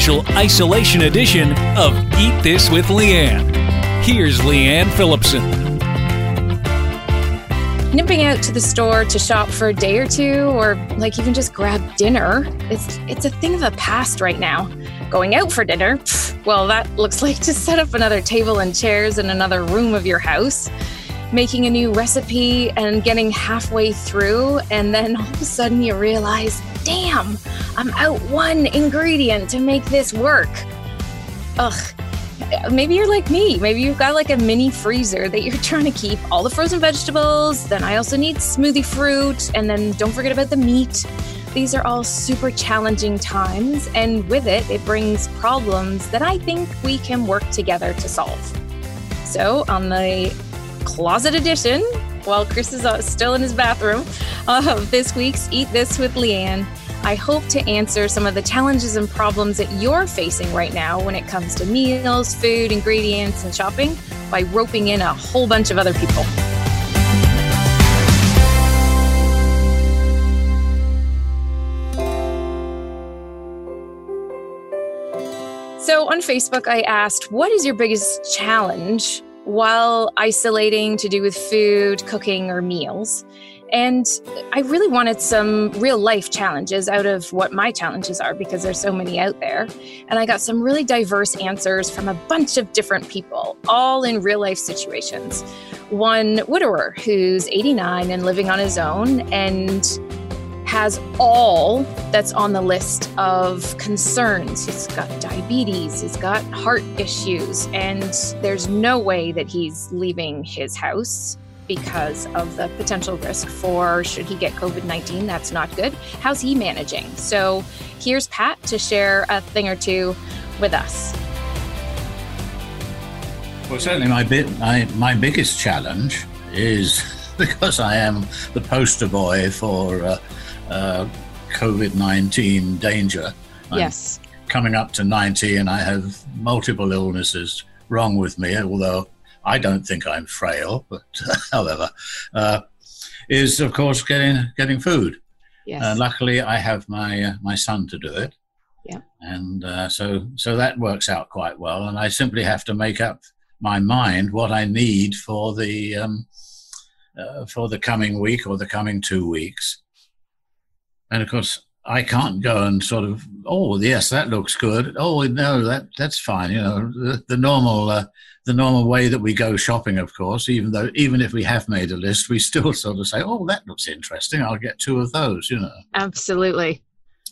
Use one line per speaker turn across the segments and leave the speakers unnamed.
special isolation edition of Eat This with Leanne. Here's Leanne Phillipson.
Nipping out to the store to shop for a day or two, or like even just grab dinner, it's, it's a thing of the past right now. Going out for dinner, well, that looks like to set up another table and chairs in another room of your house making a new recipe and getting halfway through, and then all of a sudden you realize, damn, I'm out one ingredient to make this work. Ugh. Maybe you're like me. Maybe you've got like a mini freezer that you're trying to keep all the frozen vegetables. Then I also need smoothie fruit. And then don't forget about the meat. These are all super challenging times. And with it, it brings problems that I think we can work together to solve. So, on the closet edition while Chris is uh, still in his bathroom of this week's Eat This with Leanne. I hope to answer some of the challenges and problems that you're facing right now when it comes to meals, food, ingredients, and shopping by roping in a whole bunch of other people. So on Facebook, I asked, What is your biggest challenge while isolating to do with food, cooking, or meals. And I really wanted some real life challenges out of what my challenges are because there's so many out there. And I got some really diverse answers from a bunch of different people, all in real life situations. One widower who's 89 and living on his own and has all that's on the list of concerns. He's got diabetes, he's got heart issues, and there's no way that he's leaving his house because of the potential risk for should he get COVID 19. That's not good. How's he managing? So here's Pat to share a thing or two with us.
Well, certainly my bit, my, my biggest challenge is because I am the poster boy for uh, uh, COVID 19 danger.
Yes.
I'm coming up to 90 and I have multiple illnesses wrong with me, although I don't think I'm frail, but however, uh, is of course getting getting food.
Yes.
Uh, luckily, I have my uh, my son to do it.
Yeah.
And uh, so so that works out quite well, and I simply have to make up my mind what I need for the um, uh, for the coming week or the coming two weeks. And of course, I can't go and sort of, oh yes, that looks good. Oh no, that that's fine. You know, the, the normal uh, the normal way that we go shopping. Of course, even though even if we have made a list, we still sort of say, oh, that looks interesting. I'll get two of those. You know.
Absolutely.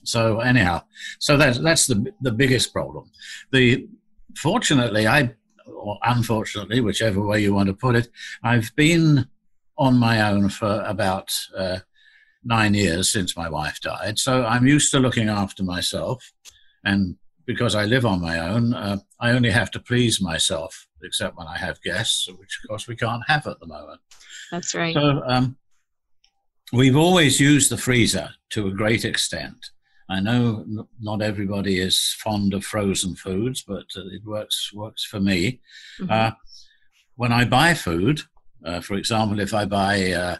So anyhow, so that's that's the the biggest problem. The fortunately, I or unfortunately, whichever way you want to put it, I've been on my own for about. Uh, nine years since my wife died. So I'm used to looking after myself. And because I live on my own, uh, I only have to please myself, except when I have guests, which of course we can't have at the moment.
That's right.
So um, we've always used the freezer to a great extent. I know not everybody is fond of frozen foods, but uh, it works works for me. Mm-hmm. Uh, when I buy food, uh, for example, if I buy uh,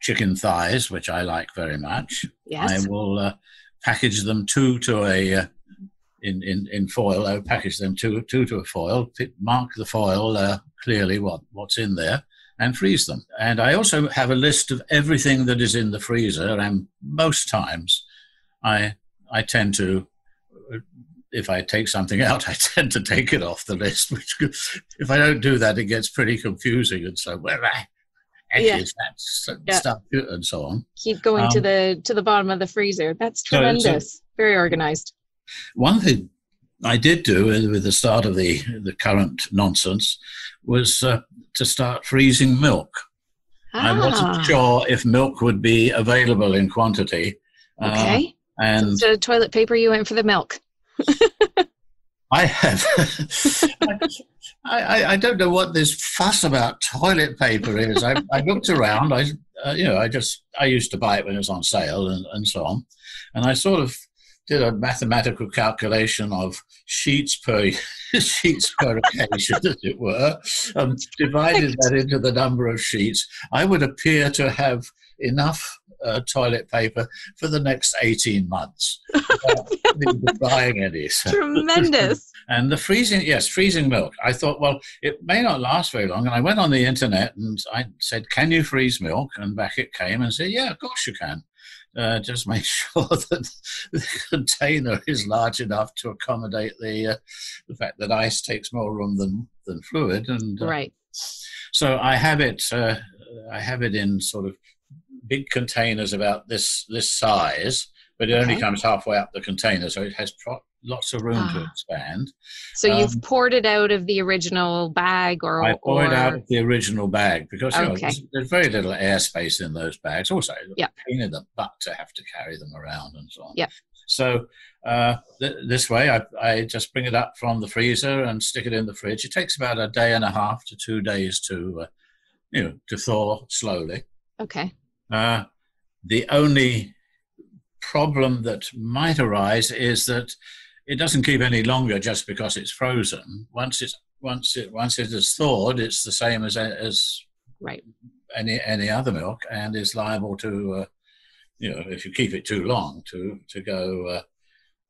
chicken thighs, which I like very much.
Yes.
I will uh, package them two to a uh, in, in in foil. I package them two two to a foil. Mark the foil uh, clearly what what's in there. And freeze them. And I also have a list of everything that is in the freezer. And most times, I I tend to if I take something out, I tend to take it off the list. Which, if I don't do that, it gets pretty confusing. And so, well, I, edges, yeah. that stuff, and so on.
Keep going um, to the to the bottom of the freezer. That's tremendous. So, so Very organized.
One thing I did do with the start of the the current nonsense was uh, to start freezing milk. Ah. I wasn't ah. sure if milk would be available in quantity.
Uh, okay. Uh, and so toilet paper, you went for the milk.
I have. I, I, I, don't know what this fuss about toilet paper is. I, I looked around. I, uh, you know, I just I used to buy it when it was on sale and, and so on, and I sort of did a mathematical calculation of sheets per sheets per occasion, as it were, and divided that into the number of sheets. I would appear to have enough uh, toilet paper for the next 18 months buying any. So.
Tremendous.
and the freezing, yes, freezing milk. I thought, well, it may not last very long. And I went on the internet and I said, can you freeze milk? And back it came and said, yeah, of course you can. Uh, just make sure that the container is large enough to accommodate the uh, the fact that ice takes more room than than fluid. And
uh, right.
So I have it. Uh, I have it in sort of big containers about this this size, but it only comes halfway up the container, so it has pro- lots of room ah. to expand.
So um, you've poured it out of the original bag, or
I poured or... out of the original bag because you know, there's, there's, very little airspace in those bags. Also, yep. pain in the butt to have to carry them around and so on.
Yeah.
So uh, th- this way, I, I just bring it up from the freezer and stick it in the fridge. It takes about a day and a half to two days to, uh, you know, to thaw slowly.
Okay.
Uh, the only problem that might arise is that it doesn't keep any longer just because it's frozen. Once it's once it once it is thawed, it's the same as as
right
any any other milk, and is liable to uh, you know if you keep it too long to to go uh,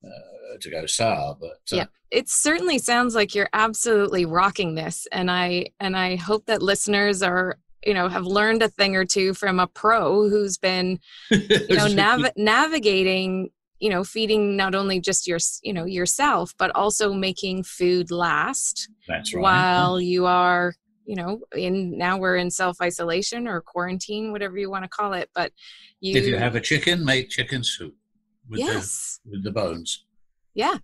uh, to go sour. But
uh, yeah, it certainly sounds like you're absolutely rocking this, and I and I hope that listeners are you know have learned a thing or two from a pro who's been you know nav- navigating you know feeding not only just your you know yourself but also making food last
that's right.
while you are you know in now we're in self isolation or quarantine whatever you want to call it but you
if you have a chicken make chicken soup with
yes.
the with the bones.
Yeah.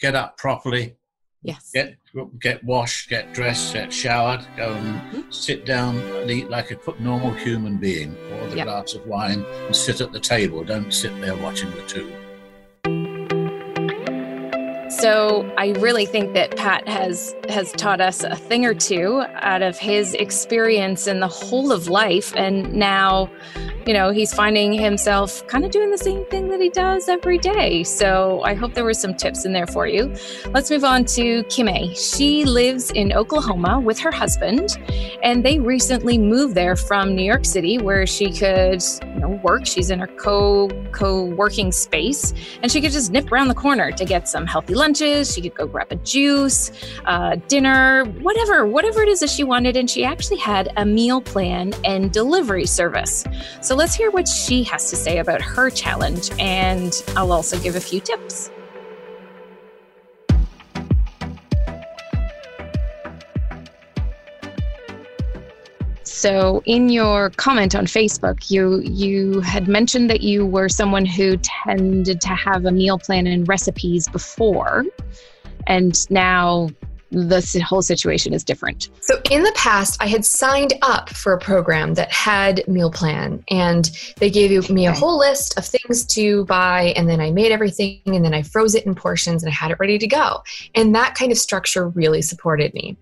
Get up properly.
Yes.
Get get washed get dressed get showered go and mm-hmm. sit down and eat like a normal human being. Pour the yep. glass of wine and sit at the table. Don't sit there watching the tube
so I really think that Pat has has taught us a thing or two out of his experience in the whole of life. And now you know, he's finding himself kind of doing the same thing that he does every day. So I hope there were some tips in there for you. Let's move on to Kime. She lives in Oklahoma with her husband, and they recently moved there from New York City where she could, you know, work. She's in her co co working space, and she could just nip around the corner to get some healthy lunches. She could go grab a juice, uh, dinner, whatever, whatever it is that she wanted. And she actually had a meal plan and delivery service. So let's hear what she has to say about her challenge, and I'll also give a few tips. So, in your comment on Facebook, you you had mentioned that you were someone who tended to have a meal plan and recipes before, and now the whole situation is different.
So in the past, I had signed up for a program that had meal plan, and they gave me a whole list of things to buy, and then I made everything, and then I froze it in portions, and I had it ready to go. And that kind of structure really supported me.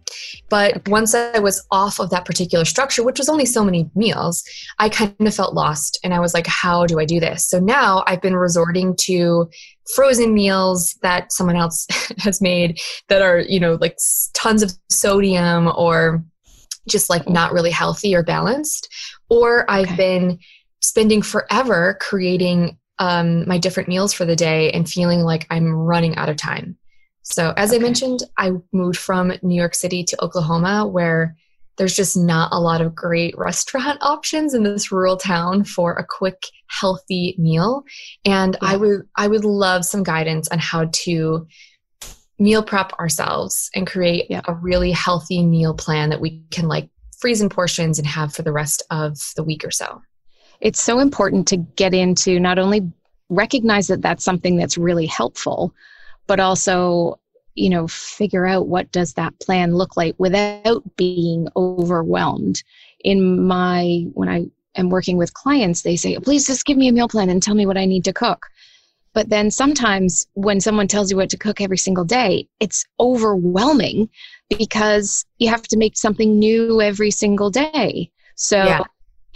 But okay. once I was off of that particular structure, which was only so many meals, I kind of felt lost, and I was like, "How do I do this?" So now I've been resorting to frozen meals that someone else has made that are you know like tons of sodium or just like not really healthy or balanced or i've okay. been spending forever creating um, my different meals for the day and feeling like i'm running out of time so as okay. i mentioned i moved from new york city to oklahoma where there's just not a lot of great restaurant options in this rural town for a quick healthy meal and yeah. i would i would love some guidance on how to meal prep ourselves and create yeah. a really healthy meal plan that we can like freeze in portions and have for the rest of the week or so
it's so important to get into not only recognize that that's something that's really helpful but also you know figure out what does that plan look like without being overwhelmed in my when i am working with clients they say please just give me a meal plan and tell me what i need to cook but then sometimes when someone tells you what to cook every single day it's overwhelming because you have to make something new every single day so yeah.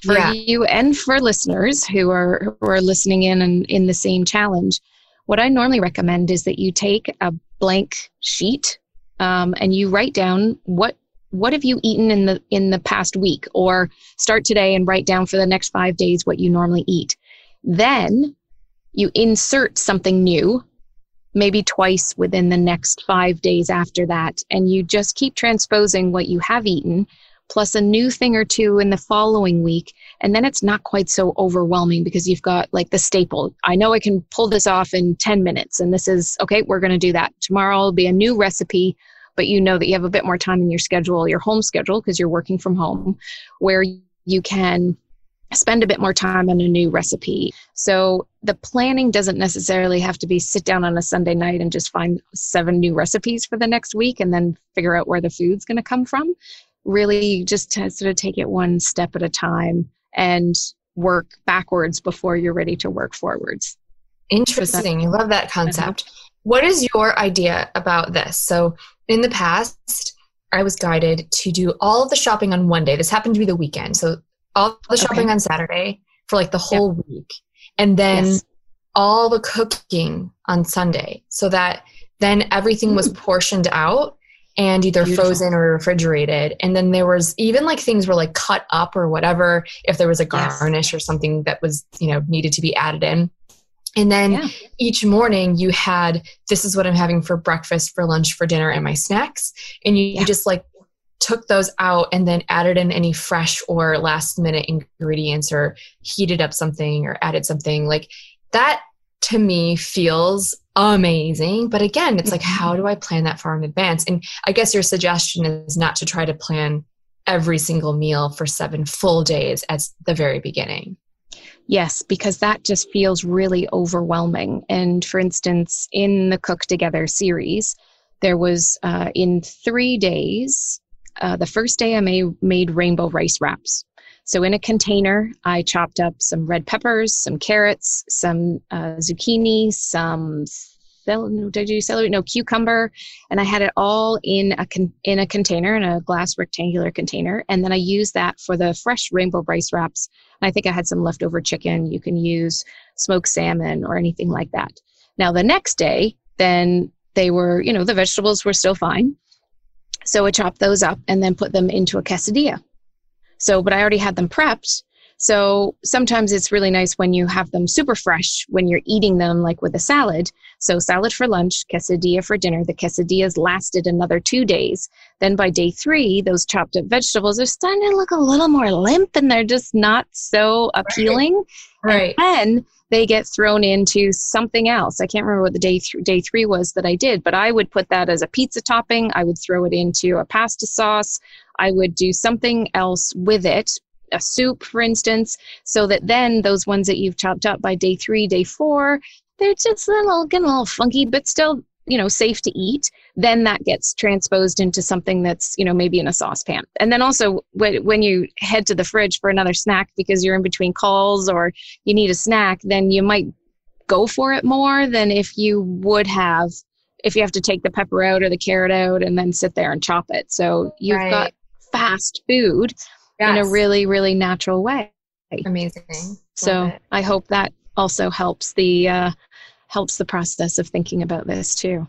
for yeah. you and for listeners who are who are listening in and in the same challenge what I normally recommend is that you take a blank sheet um, and you write down what what have you eaten in the in the past week? Or start today and write down for the next 5 days what you normally eat. Then you insert something new maybe twice within the next 5 days after that and you just keep transposing what you have eaten plus a new thing or two in the following week. And then it's not quite so overwhelming because you've got like the staple. I know i can pull this off in 10 minutes and this is okay we're going to do that. Tomorrow will be a new recipe but you know that you have a bit more time in your schedule your home schedule because you're working from home where you can spend a bit more time on a new recipe. So the planning doesn't necessarily have to be sit down on a sunday night and just find seven new recipes for the next week and then figure out where the food's going to come from really just to sort of take it one step at a time and work backwards before you're ready to work forwards.
Interesting. I love that uh-huh. concept. What is your idea about this? So, in the past, I was guided to do all of the shopping on one day. This happened to be the weekend. So, all the shopping okay. on Saturday for like the whole yep. week. And then yes. all the cooking on Sunday so that then everything was mm. portioned out and either Beautiful. frozen or refrigerated. And then there was even like things were like cut up or whatever if there was a garnish yes. or something that was, you know, needed to be added in. And then yeah. each morning you had this is what I'm having for breakfast, for lunch, for dinner, and my snacks. And you, yeah. you just like took those out and then added in any fresh or last minute ingredients or heated up something or added something like that to me feels amazing. But again, it's like, how do I plan that far in advance? And I guess your suggestion is not to try to plan every single meal for seven full days at the very beginning.
Yes, because that just feels really overwhelming. And for instance, in the Cook Together series, there was uh, in three days, uh, the first day I made, made rainbow rice wraps. So in a container, I chopped up some red peppers, some carrots, some uh, zucchini, some did celery? No, cucumber, and I had it all in a con- in a container, in a glass rectangular container, and then I used that for the fresh rainbow rice wraps. And I think I had some leftover chicken. You can use smoked salmon or anything like that. Now the next day, then they were, you know, the vegetables were still fine. So I chopped those up and then put them into a quesadilla. So, but I already had them prepped. So sometimes it's really nice when you have them super fresh when you're eating them, like with a salad. So salad for lunch, quesadilla for dinner. The quesadillas lasted another two days. Then by day three, those chopped up vegetables are starting to look a little more limp and they're just not so appealing.
Right.
And then they get thrown into something else. I can't remember what the day th- day three was that I did, but I would put that as a pizza topping. I would throw it into a pasta sauce. I would do something else with it, a soup, for instance, so that then those ones that you've chopped up by day three, day four, they're just little getting a little funky, but still, you know, safe to eat. Then that gets transposed into something that's, you know, maybe in a saucepan. And then also when, when you head to the fridge for another snack because you're in between calls or you need a snack, then you might go for it more than if you would have if you have to take the pepper out or the carrot out and then sit there and chop it. So you've right. got fast food yes. in a really, really natural way.
Amazing.
so I hope that also helps the uh, helps the process of thinking about this too.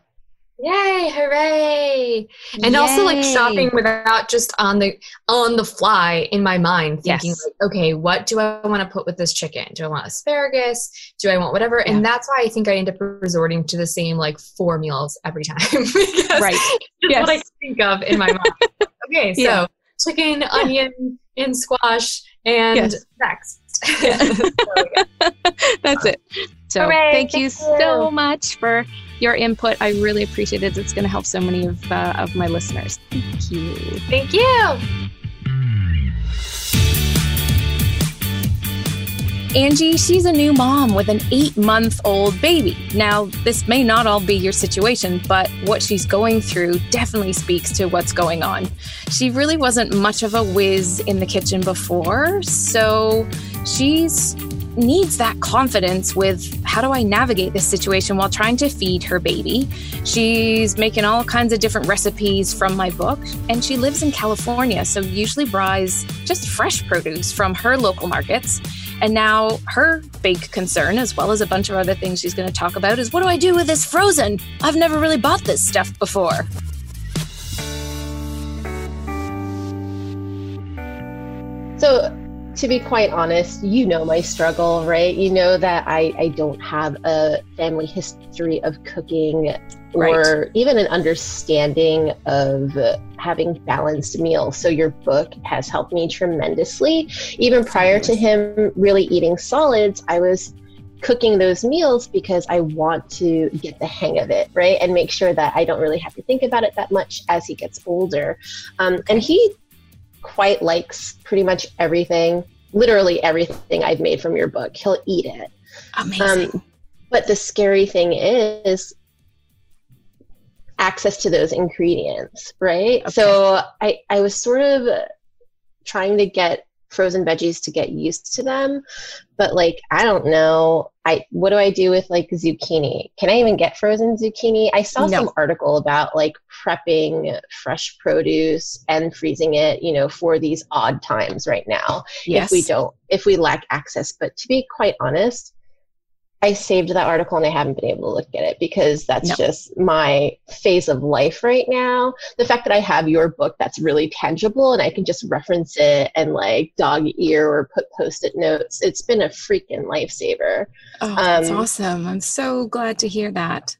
Yay, hooray. And Yay. also like shopping without just on the on the fly in my mind thinking yes. like, okay, what do I want to put with this chicken? Do I want asparagus? Do I want whatever? Yeah. And that's why I think I end up resorting to the same like four meals every time. because
right.
yes. what I think of in my mind. okay, so yeah. chicken, yeah. onion, and squash, and yes. next.
that's it. So Hooray, thank, you, you so much for your input. I really appreciate it. It's going to help so many of, uh, of my listeners. Thank you.
Thank you.
Angie, she's a new mom with an eight month old baby. Now, this may not all be your situation, but what she's going through definitely speaks to what's going on. She really wasn't much of a whiz in the kitchen before, so she's needs that confidence with how do I navigate this situation while trying to feed her baby. She's making all kinds of different recipes from my book, and she lives in California, so usually buys just fresh produce from her local markets. And now her big concern, as well as a bunch of other things she's going to talk about, is what do I do with this frozen? I've never really bought this stuff before.
To be quite honest, you know my struggle, right? You know that I, I don't have a family history of cooking or right. even an understanding of having balanced meals. So your book has helped me tremendously. Even prior to him really eating solids, I was cooking those meals because I want to get the hang of it, right? And make sure that I don't really have to think about it that much as he gets older. Um, and he quite likes pretty much everything, literally everything I've made from your book. He'll eat it.
Amazing. Um,
but the scary thing is access to those ingredients, right? Okay. So I, I was sort of trying to get frozen veggies to get used to them. But like i don't know. I what do i do with like zucchini? Can i even get frozen zucchini? I saw no. some article about like prepping fresh produce and freezing it you know for these odd times right now. Yes. if we don't if we lack access. But to be quite honest I saved that article and I haven't been able to look at it because that's no. just my phase of life right now. The fact that I have your book that's really tangible and I can just reference it and like dog ear or put post it notes, it's been a freaking lifesaver.
Oh, that's um, awesome. I'm so glad to hear that.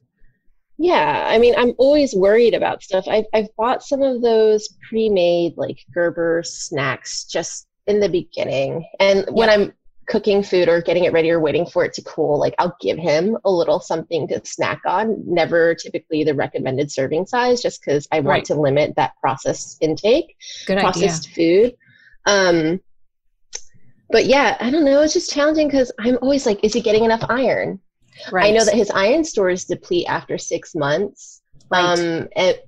Yeah, I mean, I'm always worried about stuff. I've, I've bought some of those pre made like Gerber snacks just in the beginning. And when I'm cooking food or getting it ready or waiting for it to cool, like I'll give him a little something to snack on. Never typically the recommended serving size, just because I want right. to limit that processed intake,
Good
processed
idea.
food. Um, but yeah, I don't know. It's just challenging because I'm always like, is he getting enough iron? Right. I know that his iron stores deplete after six months. Right. Um, it,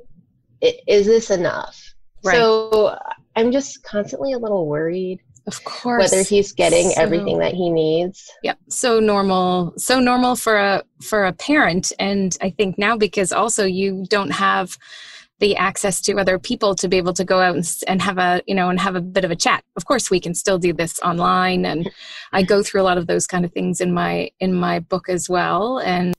it, is this enough? Right. So I'm just constantly a little worried.
Of course.
Whether he's getting so, everything that he needs.
Yep. So normal. So normal for a for a parent. And I think now because also you don't have the access to other people to be able to go out and, and have a you know and have a bit of a chat of course we can still do this online and i go through a lot of those kind of things in my in my book as well and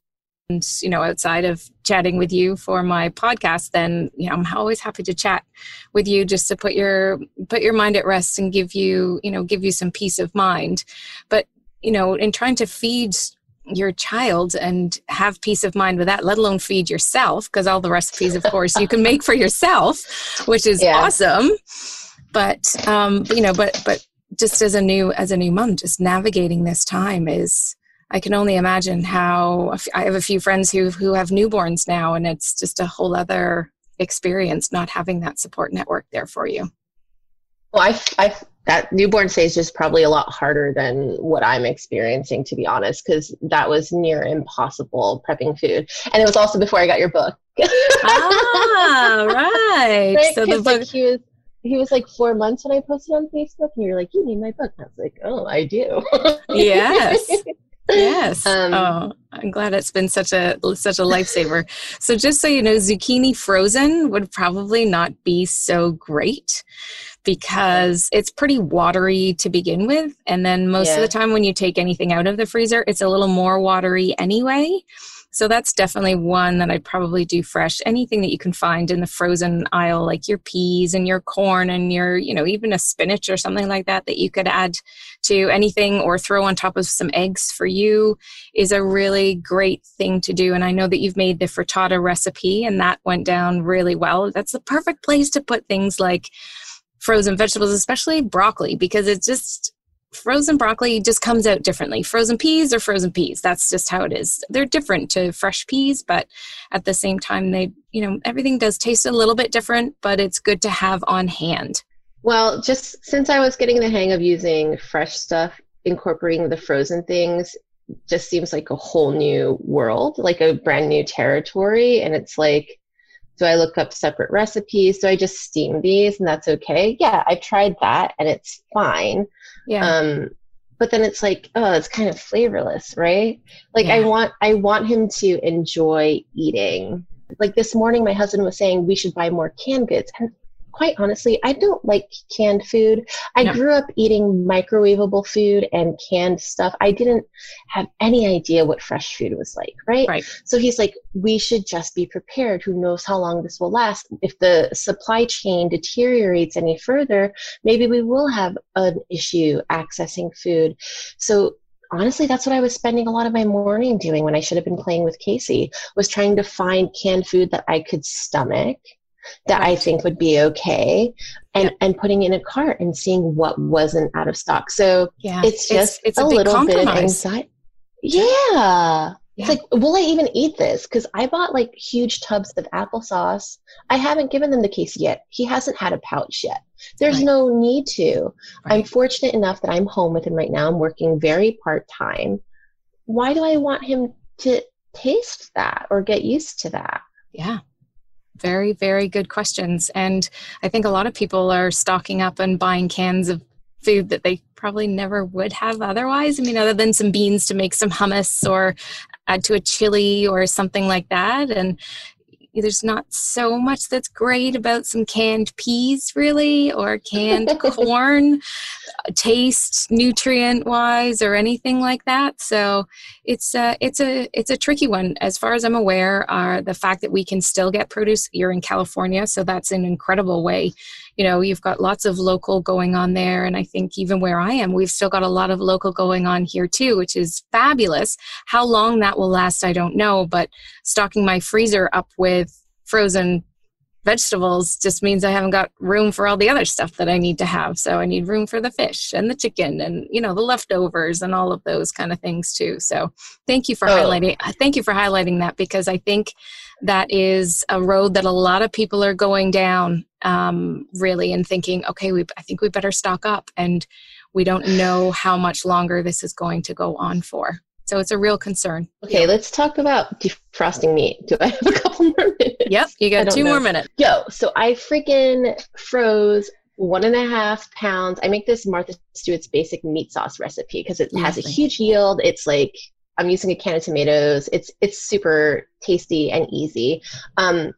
you know outside of chatting with you for my podcast then you know i'm always happy to chat with you just to put your put your mind at rest and give you you know give you some peace of mind but you know in trying to feed your child and have peace of mind with that let alone feed yourself because all the recipes of course you can make for yourself which is yeah. awesome but um you know but but just as a new as a new mom just navigating this time is I can only imagine how I have a few friends who who have newborns now, and it's just a whole other experience not having that support network there for you.
Well, I, I that newborn stage is probably a lot harder than what I'm experiencing, to be honest, because that was near impossible prepping food, and it was also before I got your book.
ah, right.
right? So the book. Like, he was he was like four months when I posted on Facebook, and you're like, "You need my book." And I was like, "Oh, I do."
yes. Yes. Um, oh, I'm glad it's been such a such a lifesaver. so just so you know, zucchini frozen would probably not be so great because it's pretty watery to begin with, and then most yeah. of the time when you take anything out of the freezer, it's a little more watery anyway. So that's definitely one that I'd probably do fresh. Anything that you can find in the frozen aisle, like your peas and your corn and your, you know, even a spinach or something like that, that you could add to anything or throw on top of some eggs for you is a really great thing to do. And I know that you've made the frittata recipe and that went down really well. That's the perfect place to put things like frozen vegetables, especially broccoli, because it's just frozen broccoli just comes out differently. Frozen peas are frozen peas. That's just how it is. They're different to fresh peas, but at the same time, they, you know, everything does taste a little bit different, but it's good to have on hand.
Well, just since I was getting the hang of using fresh stuff, incorporating the frozen things just seems like a whole new world, like a brand new territory. And it's like, do I look up separate recipes? Do I just steam these and that's okay? Yeah, I've tried that and it's fine.
Yeah.
Um, but then it's like, oh, it's kind of flavorless, right? Like yeah. I want I want him to enjoy eating. Like this morning my husband was saying we should buy more canned goods. And quite honestly, I don't like canned food. I
No.
grew up eating microwavable food and canned stuff. I didn't have any idea what fresh food was like, right?
Right.
So he's like, we should just be prepared. Who knows how long this will last? If the supply chain deteriorates any further, maybe we will have an issue accessing food. So honestly, that's what I was spending a lot of my morning doing when I should have been playing with Casey, was trying to find canned food that I could stomach that I think would be okay and, and putting in a cart and seeing what wasn't out of stock. So
Yeah.
it's just
it's
a,
a big
little bit
compromise.
anxiety. Yeah.
Yeah.
It's like, will I even eat this? Because I bought like huge tubs of applesauce. I haven't given them to Casey yet. He hasn't had a pouch yet. There's
Right.
no need to. I'm fortunate enough that I'm home with him right now. I'm working very part time. Why do I want him to taste that or get used to that?
Yeah. Very, very good questions. And I think a lot of people are stocking up and buying cans of food that they probably never would have otherwise. I mean, other than some beans to make some hummus or add to a chili or something like that. And there's not so much that's great about some canned peas, really, or canned corn, taste, nutrient wise, or anything like that. So it's a it's a it's a tricky one as far as i'm aware uh, the fact that we can still get produce you're in california so that's an incredible way you know you've got lots of local going on there and i think even where i am we've still got a lot of local going on here too which is fabulous how long that will last i don't know but stocking my freezer up with frozen vegetables just means I haven't got room for all the other stuff that I need to have. So I need room for the fish and the chicken and you know the leftovers and all of those kind of things too. So thank you for
Oh.
highlighting thank you for highlighting that because I think that is a road that a lot of people are going down um, really and thinking okay we I think we better stock up and we don't know how much longer this is going to go on for. So it's a real concern.
Okay, let's talk about defrosting meat. Do I have a couple more minutes?
Yep, you got two more minutes.
Yo, so I freaking froze one and a half pounds. I make this Martha Stewart's basic meat sauce recipe because it has a huge yield. It's like I'm using a can of tomatoes. It's it's super tasty and easy. Um,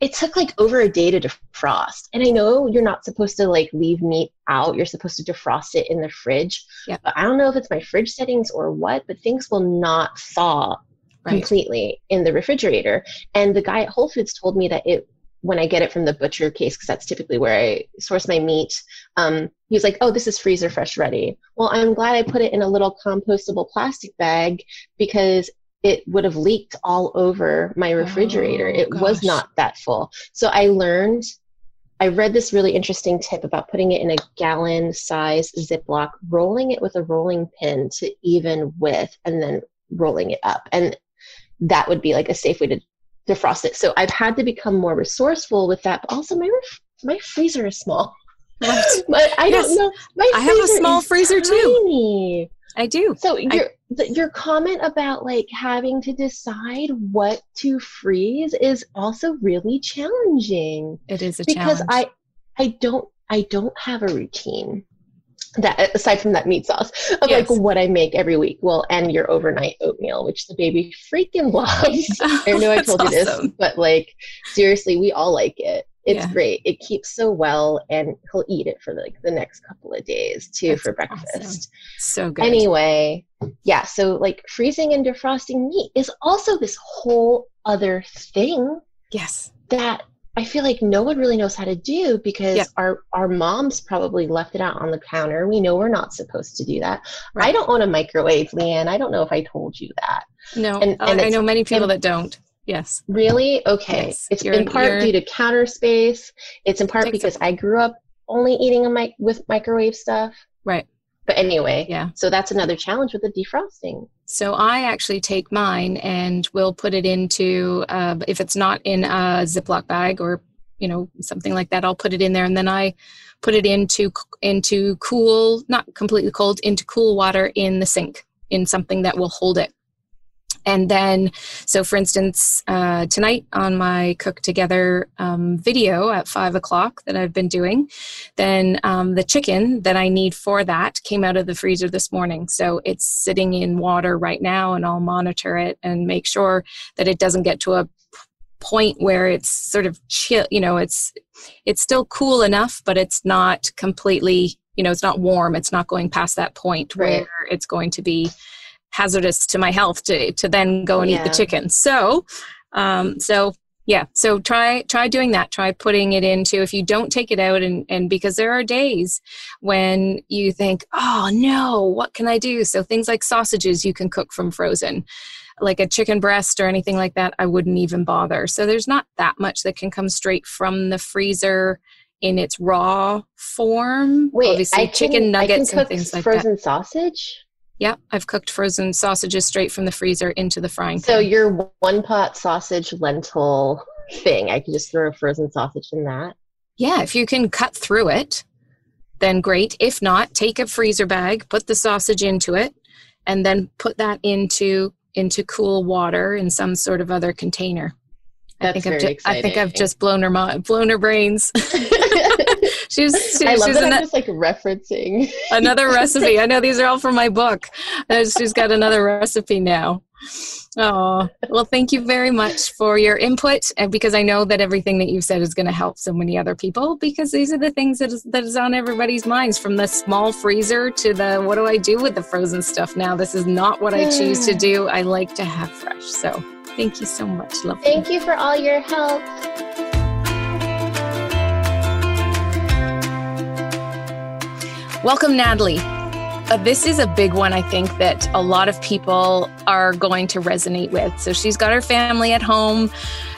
it took like over a day to defrost, and I know you're not supposed to like leave meat out. You're supposed to defrost it in the fridge.
Yeah.
But I don't know if it's my fridge settings or what, but things will not thaw
Right.
completely in the refrigerator. And the guy at Whole Foods told me that it when I get it from the butcher case, because that's typically where I source my meat. Um, he was like, "Oh, this is freezer fresh ready." Well, I'm glad I put it in a little compostable plastic bag because it would have leaked all over my refrigerator.
Oh,
it was not that full. So I learned. I read this really interesting tip about putting it in a gallon size Ziploc, rolling it with a rolling pin to even width, and then rolling it up. And that would be like a safe way to defrost it. So I've had to become more resourceful with that. But also, my ref- my freezer is small.
Right.
But I
Yes.
don't know. My
I have a small freezer, too.
tiny.
I do.
So your the, your comment about like having to decide what to freeze is also really challenging
It is a challenge.
because
challenge.
I I don't I don't have a routine that aside from that meat sauce of
Yes.
like what I make every week. Well, and your overnight oatmeal, which the baby freaking loves. Oh, I know I told you this, but like seriously, we all like it. It's
Yeah.
great. It keeps so well, and he'll eat it for like the next couple of days too
That's
for
awesome.
breakfast.
So good.
Anyway, yeah, so like freezing and defrosting meat is also this whole other thing
yes.
that I feel like no one really knows how to do because
Yeah.
our our moms probably left it out on the counter. We know we're not supposed to do that. I don't own a microwave, Leanne. I don't know if I told you that.
No,
and-
I-
and
I know many people
and-
that don't. Yes.
Really? Okay.
Yes,
It's
you're-
in part due to counter space. It's in part
so.
because I grew up only eating a mic- with microwave stuff.
Right.
But anyway,
Yeah.
so that's another challenge with the defrosting.
So I actually take mine and we'll put it into, uh, if it's not in a Ziploc bag or, you know, something like that, I'll put it in there and then I put it into into cool, not completely cold, into cool water in the sink in something that will hold it. And then, so for instance, uh, tonight on my cook together um, video at five o'clock that I've been doing, then um, the chicken that I need for that came out of the freezer this morning. So it's sitting in water right now, and I'll monitor it and make sure that it doesn't get to a point where it's sort of chill you know it's it's still cool enough but it's not completely you know it's not warm it's not going past that point
Right.
where it's going to be hazardous to my health to to then go and eat the chicken. So um so yeah so try try doing that. Try putting it into if you don't take it out and and because there are days when you think oh no what can i do? So things like sausages you can cook from frozen like a chicken breast or anything like that i wouldn't even bother. So there's not that much that can come straight from the freezer in its raw form.
Wait,
obviously
I can,
chicken nuggets
I can
and things like that.
frozen sausage.
Yeah i've cooked frozen sausages straight from the freezer into the frying pan
So your one pot sausage lentil thing, I can just throw a frozen sausage in that.
Yeah, if you can cut through it, then great. If not, take a freezer bag, put the sausage into it, and then put that into into cool water in some sort of other container. I
That's
think I've
very
ju- I think I've just blown her mi- blown her brains. she's she,
I love
she's
that
an-
I'm just like referencing.
another recipe. I know these are all from my book. Uh, She's got another recipe now. Oh, well, thank you very much for your input. And because I know that everything that you've said is going to help so many other people, because these are the things that is, that is on everybody's minds from the small freezer to the what do I do with the frozen stuff now? This is not what I choose to do. I like to have fresh. So thank you so much. Love
Thank you for all your help.
Welcome, Natalie. Uh, this is a big one, I think, that a lot of people are going to resonate with. So she's got her family at home.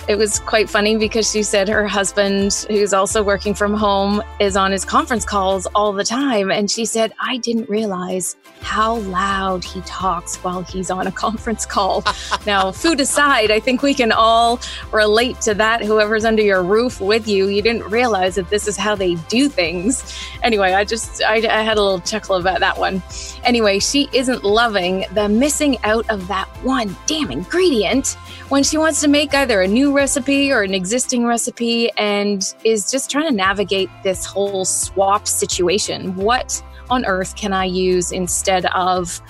It was quite funny because she said her husband, who's also working from home, is on his conference calls all the time. And she said, I didn't realize how loud he talks while he's on a conference call. now, food aside, I think we can all relate to that. Whoever's under your roof with you, you didn't realize that this is how they do things anyway, I just I, I had a little chuckle about that one. Anyway, she isn't loving the missing out of that one damn ingredient when she wants to make either a recipe or an existing recipe and is just trying to navigate this whole swap situation. What on earth can I use instead of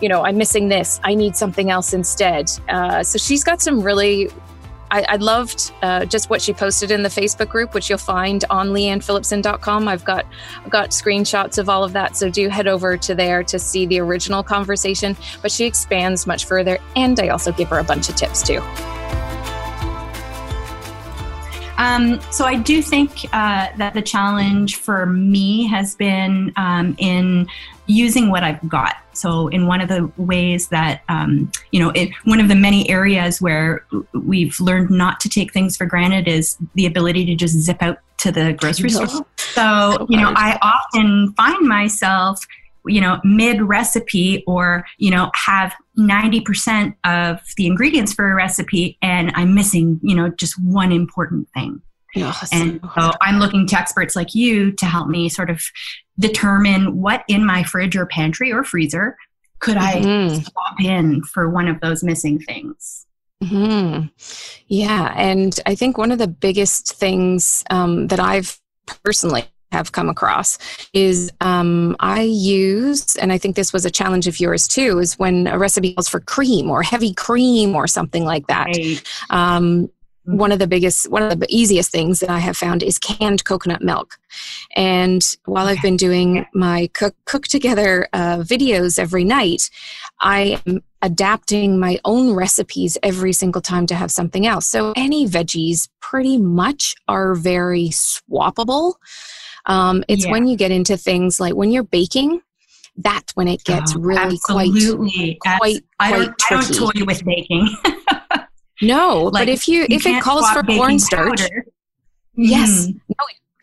you know, I'm missing this. I need something else instead. Uh, so she's got some really I, I loved uh, just what she posted in the Facebook group, which you'll find on leannephillipson.com. I've got got screenshots of all of that, so do head over to there to see the original conversation. But she expands much further, and I also give her a bunch of tips too.
Um, so I do think uh, that the challenge for me has been um, in using what I've got. So in one of the ways that um, you know, it, one of the many areas where we've learned not to take things for granted is the ability to just zip out to the grocery
No.
store. So you know, I often find myself you know mid recipe or you know have 90% of the ingredients for a recipe and i'm missing you know just one important thing. And so i'm looking to experts like you to help me sort of determine what in my fridge or pantry or freezer could i
Mhm.
swap in for one of those missing things.
Hmm Yeah, and I think one of the biggest things um, that I've personally have come across is um, I use, and I think this was a challenge of yours too, is when a recipe calls for cream or heavy cream or something like that.
Right.
Um, one of the biggest, one of the easiest things that I have found is canned coconut milk. And while I've been doing my cook cook together uh, videos every night, I am adapting my own recipes every single time to have something else. So any veggies pretty much are very swappable. Um, it's
Yeah.
when you get into things like when you're baking, that's when it gets
Oh,
really quite
absolutely. That's-
quite
I
quite
don't, I don't toy with baking.
no.
Like,
but if you, if it calls for cornstarch,
powder.
Yes.
Mhm.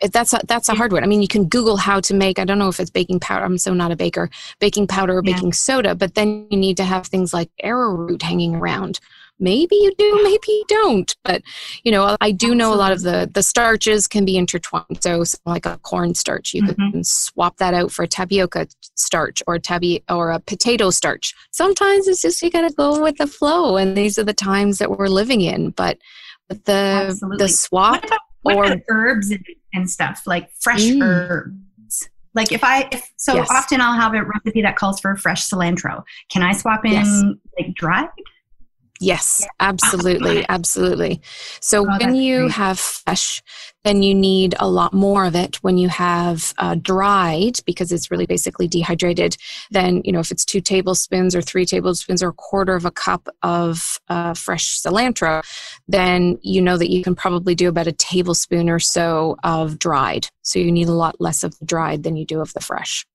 it- that's a, that's a hard one. I mean, you can Google how to make. I don't know if it's baking powder. I'm so not a baker. Baking powder or
Yeah.
baking soda, but then you need to have things like arrowroot hanging around. Maybe you do, maybe you don't. But you know, I do know a lot of the the starches can be intertwined. So, so like a corn starch, you
Mhm.
can swap that out for a tapioca starch or tabi or a potato starch. Sometimes it's just you got to go with the flow, and these are the times that we're living in. But but the
Absolutely.
the swap
What about, what
or-
about herbs and, and stuff like fresh
Mm.
herbs? Like if I, if, so
Yes.
often I'll have a recipe that calls for fresh cilantro. Can I swap in
Yes.
like dried?
Yes, absolutely, absolutely. So
Oh,
when you
great.
have fresh, then you need a lot more of it. When you have uh, dried, because it's really basically dehydrated, then you know if it's two tablespoons or three tablespoons or a quarter of a cup of uh, fresh cilantro, then you know that you can probably do about a tablespoon or so of dried. So you need a lot less of the dried than you do of the fresh.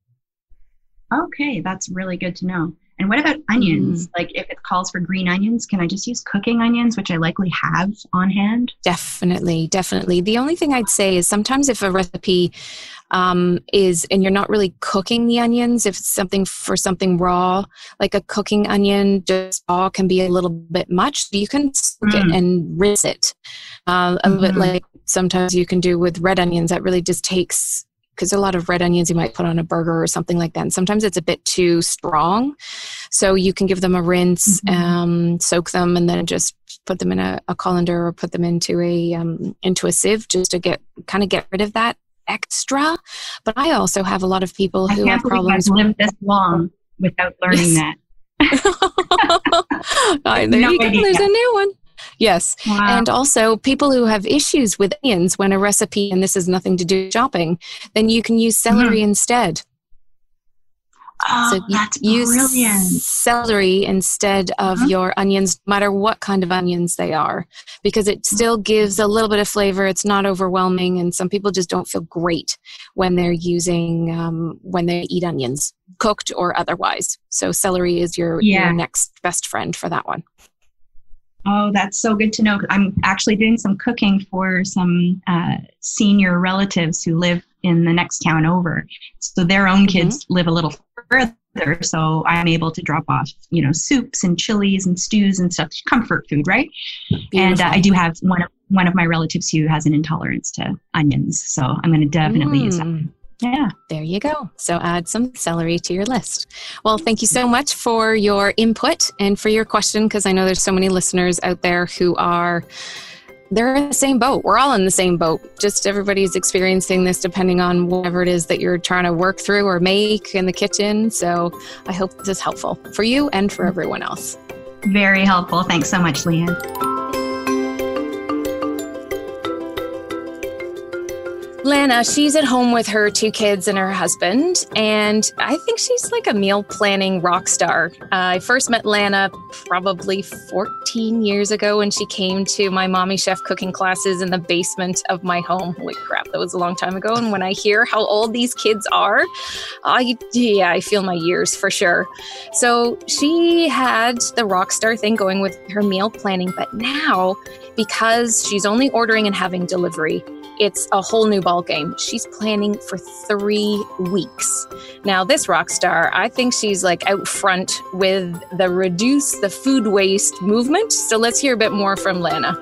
Okay, that's really good to know. And what about onions? Like if it calls for green onions, can I just use cooking onions, which I likely have on hand?
Definitely, definitely. The only thing I'd say is sometimes if a recipe um, is, and you're not really cooking the onions, if it's something for something raw, like a cooking onion, just raw can be a little bit much. You can soak it
Mm.
and rinse it. Uh, a bit
Mhm.
like sometimes you can do with red onions. That really just takes because a lot of red onions you might put on a burger or something like that. And sometimes it's a bit too strong. So you can give them a rinse,
Mhm.
um, soak them, and then just put them in a, a colander or put them into a um, into a sieve just to get kind of get rid of that extra. But I also have a lot of people who have
believe I've
problems.
lived this long without learning
Yes.
that.
There
No
you go.
idea.
There's a new one. Yes.
Wow.
And also, people who have issues with onions when a recipe, and this has nothing to do with shopping, then you can use celery instead.
oh,
so you
that's
use
brilliant.
celery instead of
Mhm.
your onions, no matter what kind of onions they are, because it still gives a little bit of flavor. It's not overwhelming, and some people just don't feel great when they're using um, when they eat onions, cooked or otherwise. So celery is your,
Yeah.
your next best friend for that one.
Oh, that's so good to know. I'm actually doing some cooking for some uh, senior relatives who live in the next town over. So their own kids live a little further. So I'm able to drop off, you know, soups and chilies and stews and stuff, comfort food, right? And uh, I do have one of one of my relatives who has an intolerance to onions. So I'm going to definitely use that. Yeah.
There you go. So add some celery to your list. Well, thank you so much for your input and for your question because I know there's so many listeners out there who are they're in the same boat. We're all in the same boat. Just everybody's experiencing this depending on whatever it is that you're trying to work through or make in the kitchen. So I hope this is helpful for you and for everyone else.
Very helpful. Thanks so much, Lianne.
Lana, she's at home with her two kids and her husband, and I think she's like a meal planning rock star. Uh, I first met Lana probably 14 years ago when she came to my mommy chef cooking classes in the basement of my home. Holy crap, that was a long time ago. And when I hear how old these kids are, I yeah, I feel my years for sure. So she had the rock star thing going with her meal planning, but now because she's only ordering and having delivery, it's a whole new ball game. She's planning for three weeks. Now, this rock star, I think she's like out front with the reduce the food waste movement. So let's hear a bit more from Lana.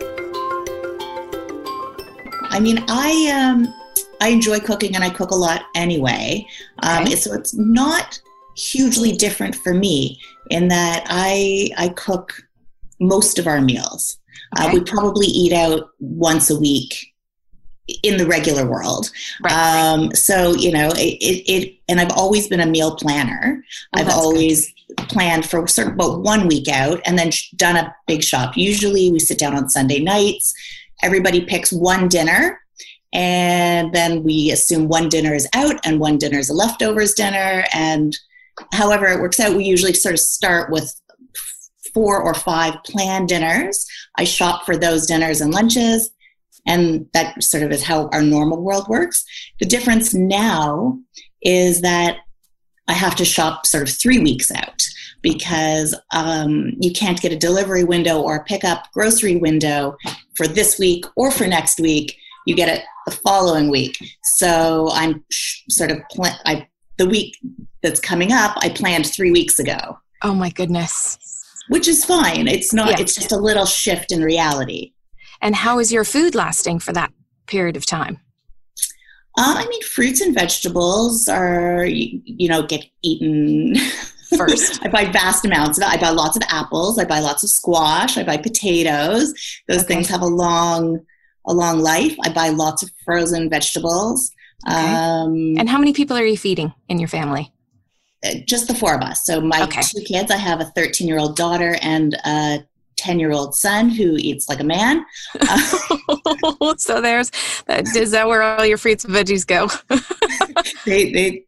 I mean, I um, I enjoy cooking and I cook a lot anyway. Um,
Okay.
So it's not hugely different for me in that I I cook most of our meals. Uh, we probably eat out once a week in the regular world.
Right.
Um, so you know, it, it, it and I've always been a meal planner.
Oh,
I've
that's good.
always planned for sort of about one week out and then done a big shop. Usually we sit down on Sunday nights. Everybody picks one dinner and then we assume one dinner is out and one dinner is a leftovers dinner. And however it works out, we usually sort of start with four or five planned dinners. I shop for those dinners and lunches. And that sort of is how our normal world works. The difference now is that I have to shop sort of three weeks out because um, you can't get a delivery window or a pickup grocery window for this week or for next week. You get it the following week. So I'm sort of pl- I the week that's coming up. I planned three weeks ago,
Oh my goodness.
which is fine. It's not.
Yeah.
It's just a little shift in reality.
And how is your food lasting for that period of time?
Uh, I mean, fruits and vegetables are you, you know get eaten
First.
I buy vast amounts of it. I buy lots of apples. I buy lots of squash. I buy potatoes. Those
Okay.
things have a long, a long life. I buy lots of frozen vegetables.
Okay.
Um,
And how many people are you feeding in your family?
uh, just the four of us. So my
Okay.
two kids. I have a 13 year old daughter and a 10 year old son who eats like a man.
Uh, so there's that. Is that where all your fruits and veggies go?
they, they,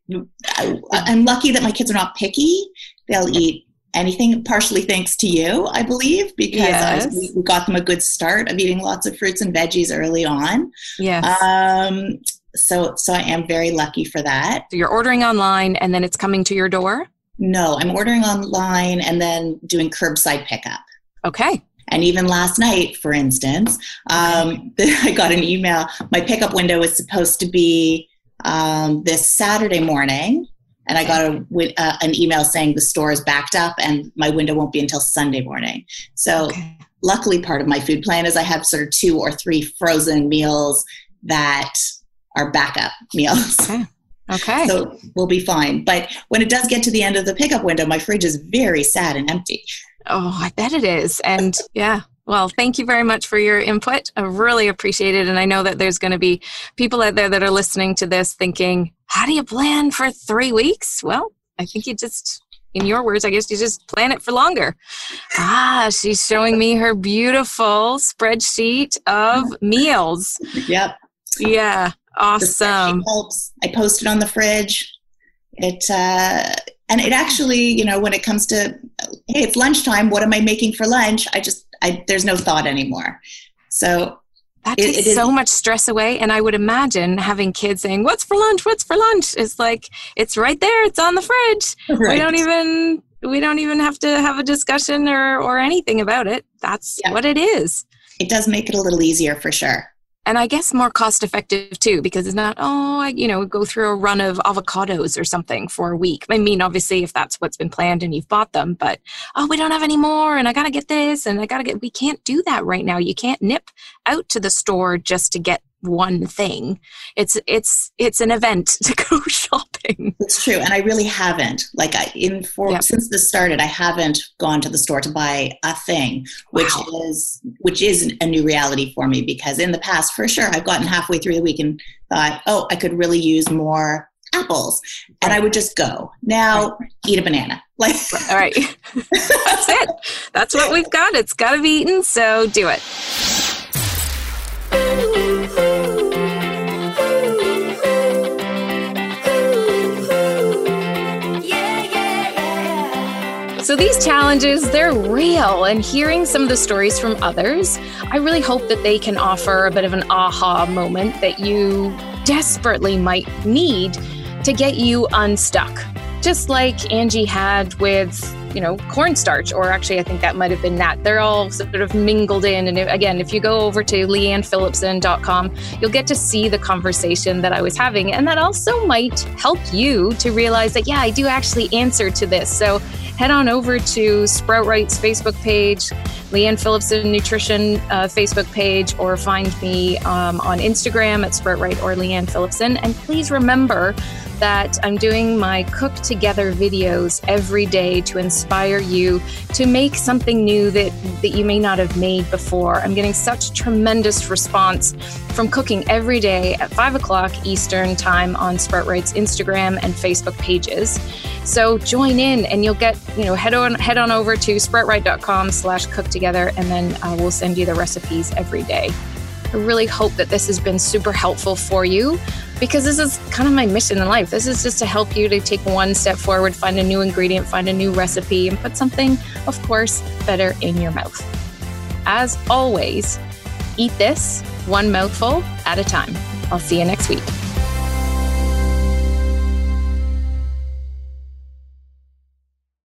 I, I'm lucky that my kids are not picky. They'll eat anything partially thanks to you i believe because yes. was, we, got them a good start of eating lots of fruits and veggies early on
yes
um, so so i am very lucky for that
so you're ordering online and then it's coming to your door
no i'm ordering online and then doing curbside pickup
okay
and even last night for instance um, i got an email my pickup window was supposed to be um, this saturday morning and I got a, uh, an email saying the store is backed up and my window won't be until Sunday morning. So, okay. luckily, part of my food plan is I have sort of two or three frozen meals that are backup meals.
Okay. Okay.
So we'll be fine. But when it does get to the end of the pickup window, my fridge is very sad and empty.
Oh, I bet it is. And yeah, well, thank you very much for your input. I really appreciate it. And I know that there's going to be people out there that are listening to this thinking, how do you plan for three weeks? Well, I think you just, in your words, I guess you just plan it for longer. Ah, she's showing me her beautiful spreadsheet of meals.
Yep.
Yeah. Awesome.
Helps. I post it on the fridge. It, uh, and it actually, you know, when it comes to, hey, it's lunchtime. What am I making for lunch? I just I, there's no thought anymore. So
that takes it, so much stress away. And I would imagine having kids saying, What's for lunch? What's for lunch? It's like, it's right there. It's on the fridge. Right. We don't even we don't even have to have a discussion or, or anything about it. That's yeah. what it is.
It does make it a little easier for sure
and I guess more cost effective too, because it's not, oh, I, you know, go through a run of avocados or something for a week. I mean, obviously, if that's what's been planned and you've bought them, but oh, we don't have any more and I got to get this and I got to get, we can't do that right now. You can't nip out to the store just to get one thing. It's it's it's an event to go shopping.
It's true, and I really haven't. Like I, in for since this started, I haven't gone to the store to buy a thing, which wow. is which is a new reality for me. Because in the past, for sure, I've gotten halfway through the week and thought, oh, I could really use more apples and i would just go now eat a banana like
all right that's it that's what we've got it's got to be eaten so do it these challenges, they're real. And hearing some of the stories from others, I really hope that they can offer a bit of an aha moment that you desperately might need to get you unstuck. Just like Angie had with you know, cornstarch, or actually, I think that might have been that. They're all sort of mingled in. And again, if you go over to liannephillipson.com, you'll get to see the conversation that I was having. And that also might help you to realize that, yeah, I do actually answer to this. So head on over to Sprout Right's Facebook page, Lianne Phillipson Nutrition uh, Facebook page, or find me um, on Instagram at Sprout Right or Lianne Phillipson. And please remember, that I'm doing my cook together videos every day to inspire you to make something new that, that you may not have made before. I'm getting such tremendous response from cooking every day at 5 o'clock Eastern Time on Sprout Right's Instagram and Facebook pages. So join in and you'll get, you know, head on head on over to sproutright.com slash cook together and then uh, we'll send you the recipes every day. I really hope that this has been super helpful for you because this is kind of my mission in life. This is just to help you to take one step forward, find a new ingredient, find a new recipe, and put something, of course, better in your mouth. As always, eat this one mouthful at a time. I'll see you next week.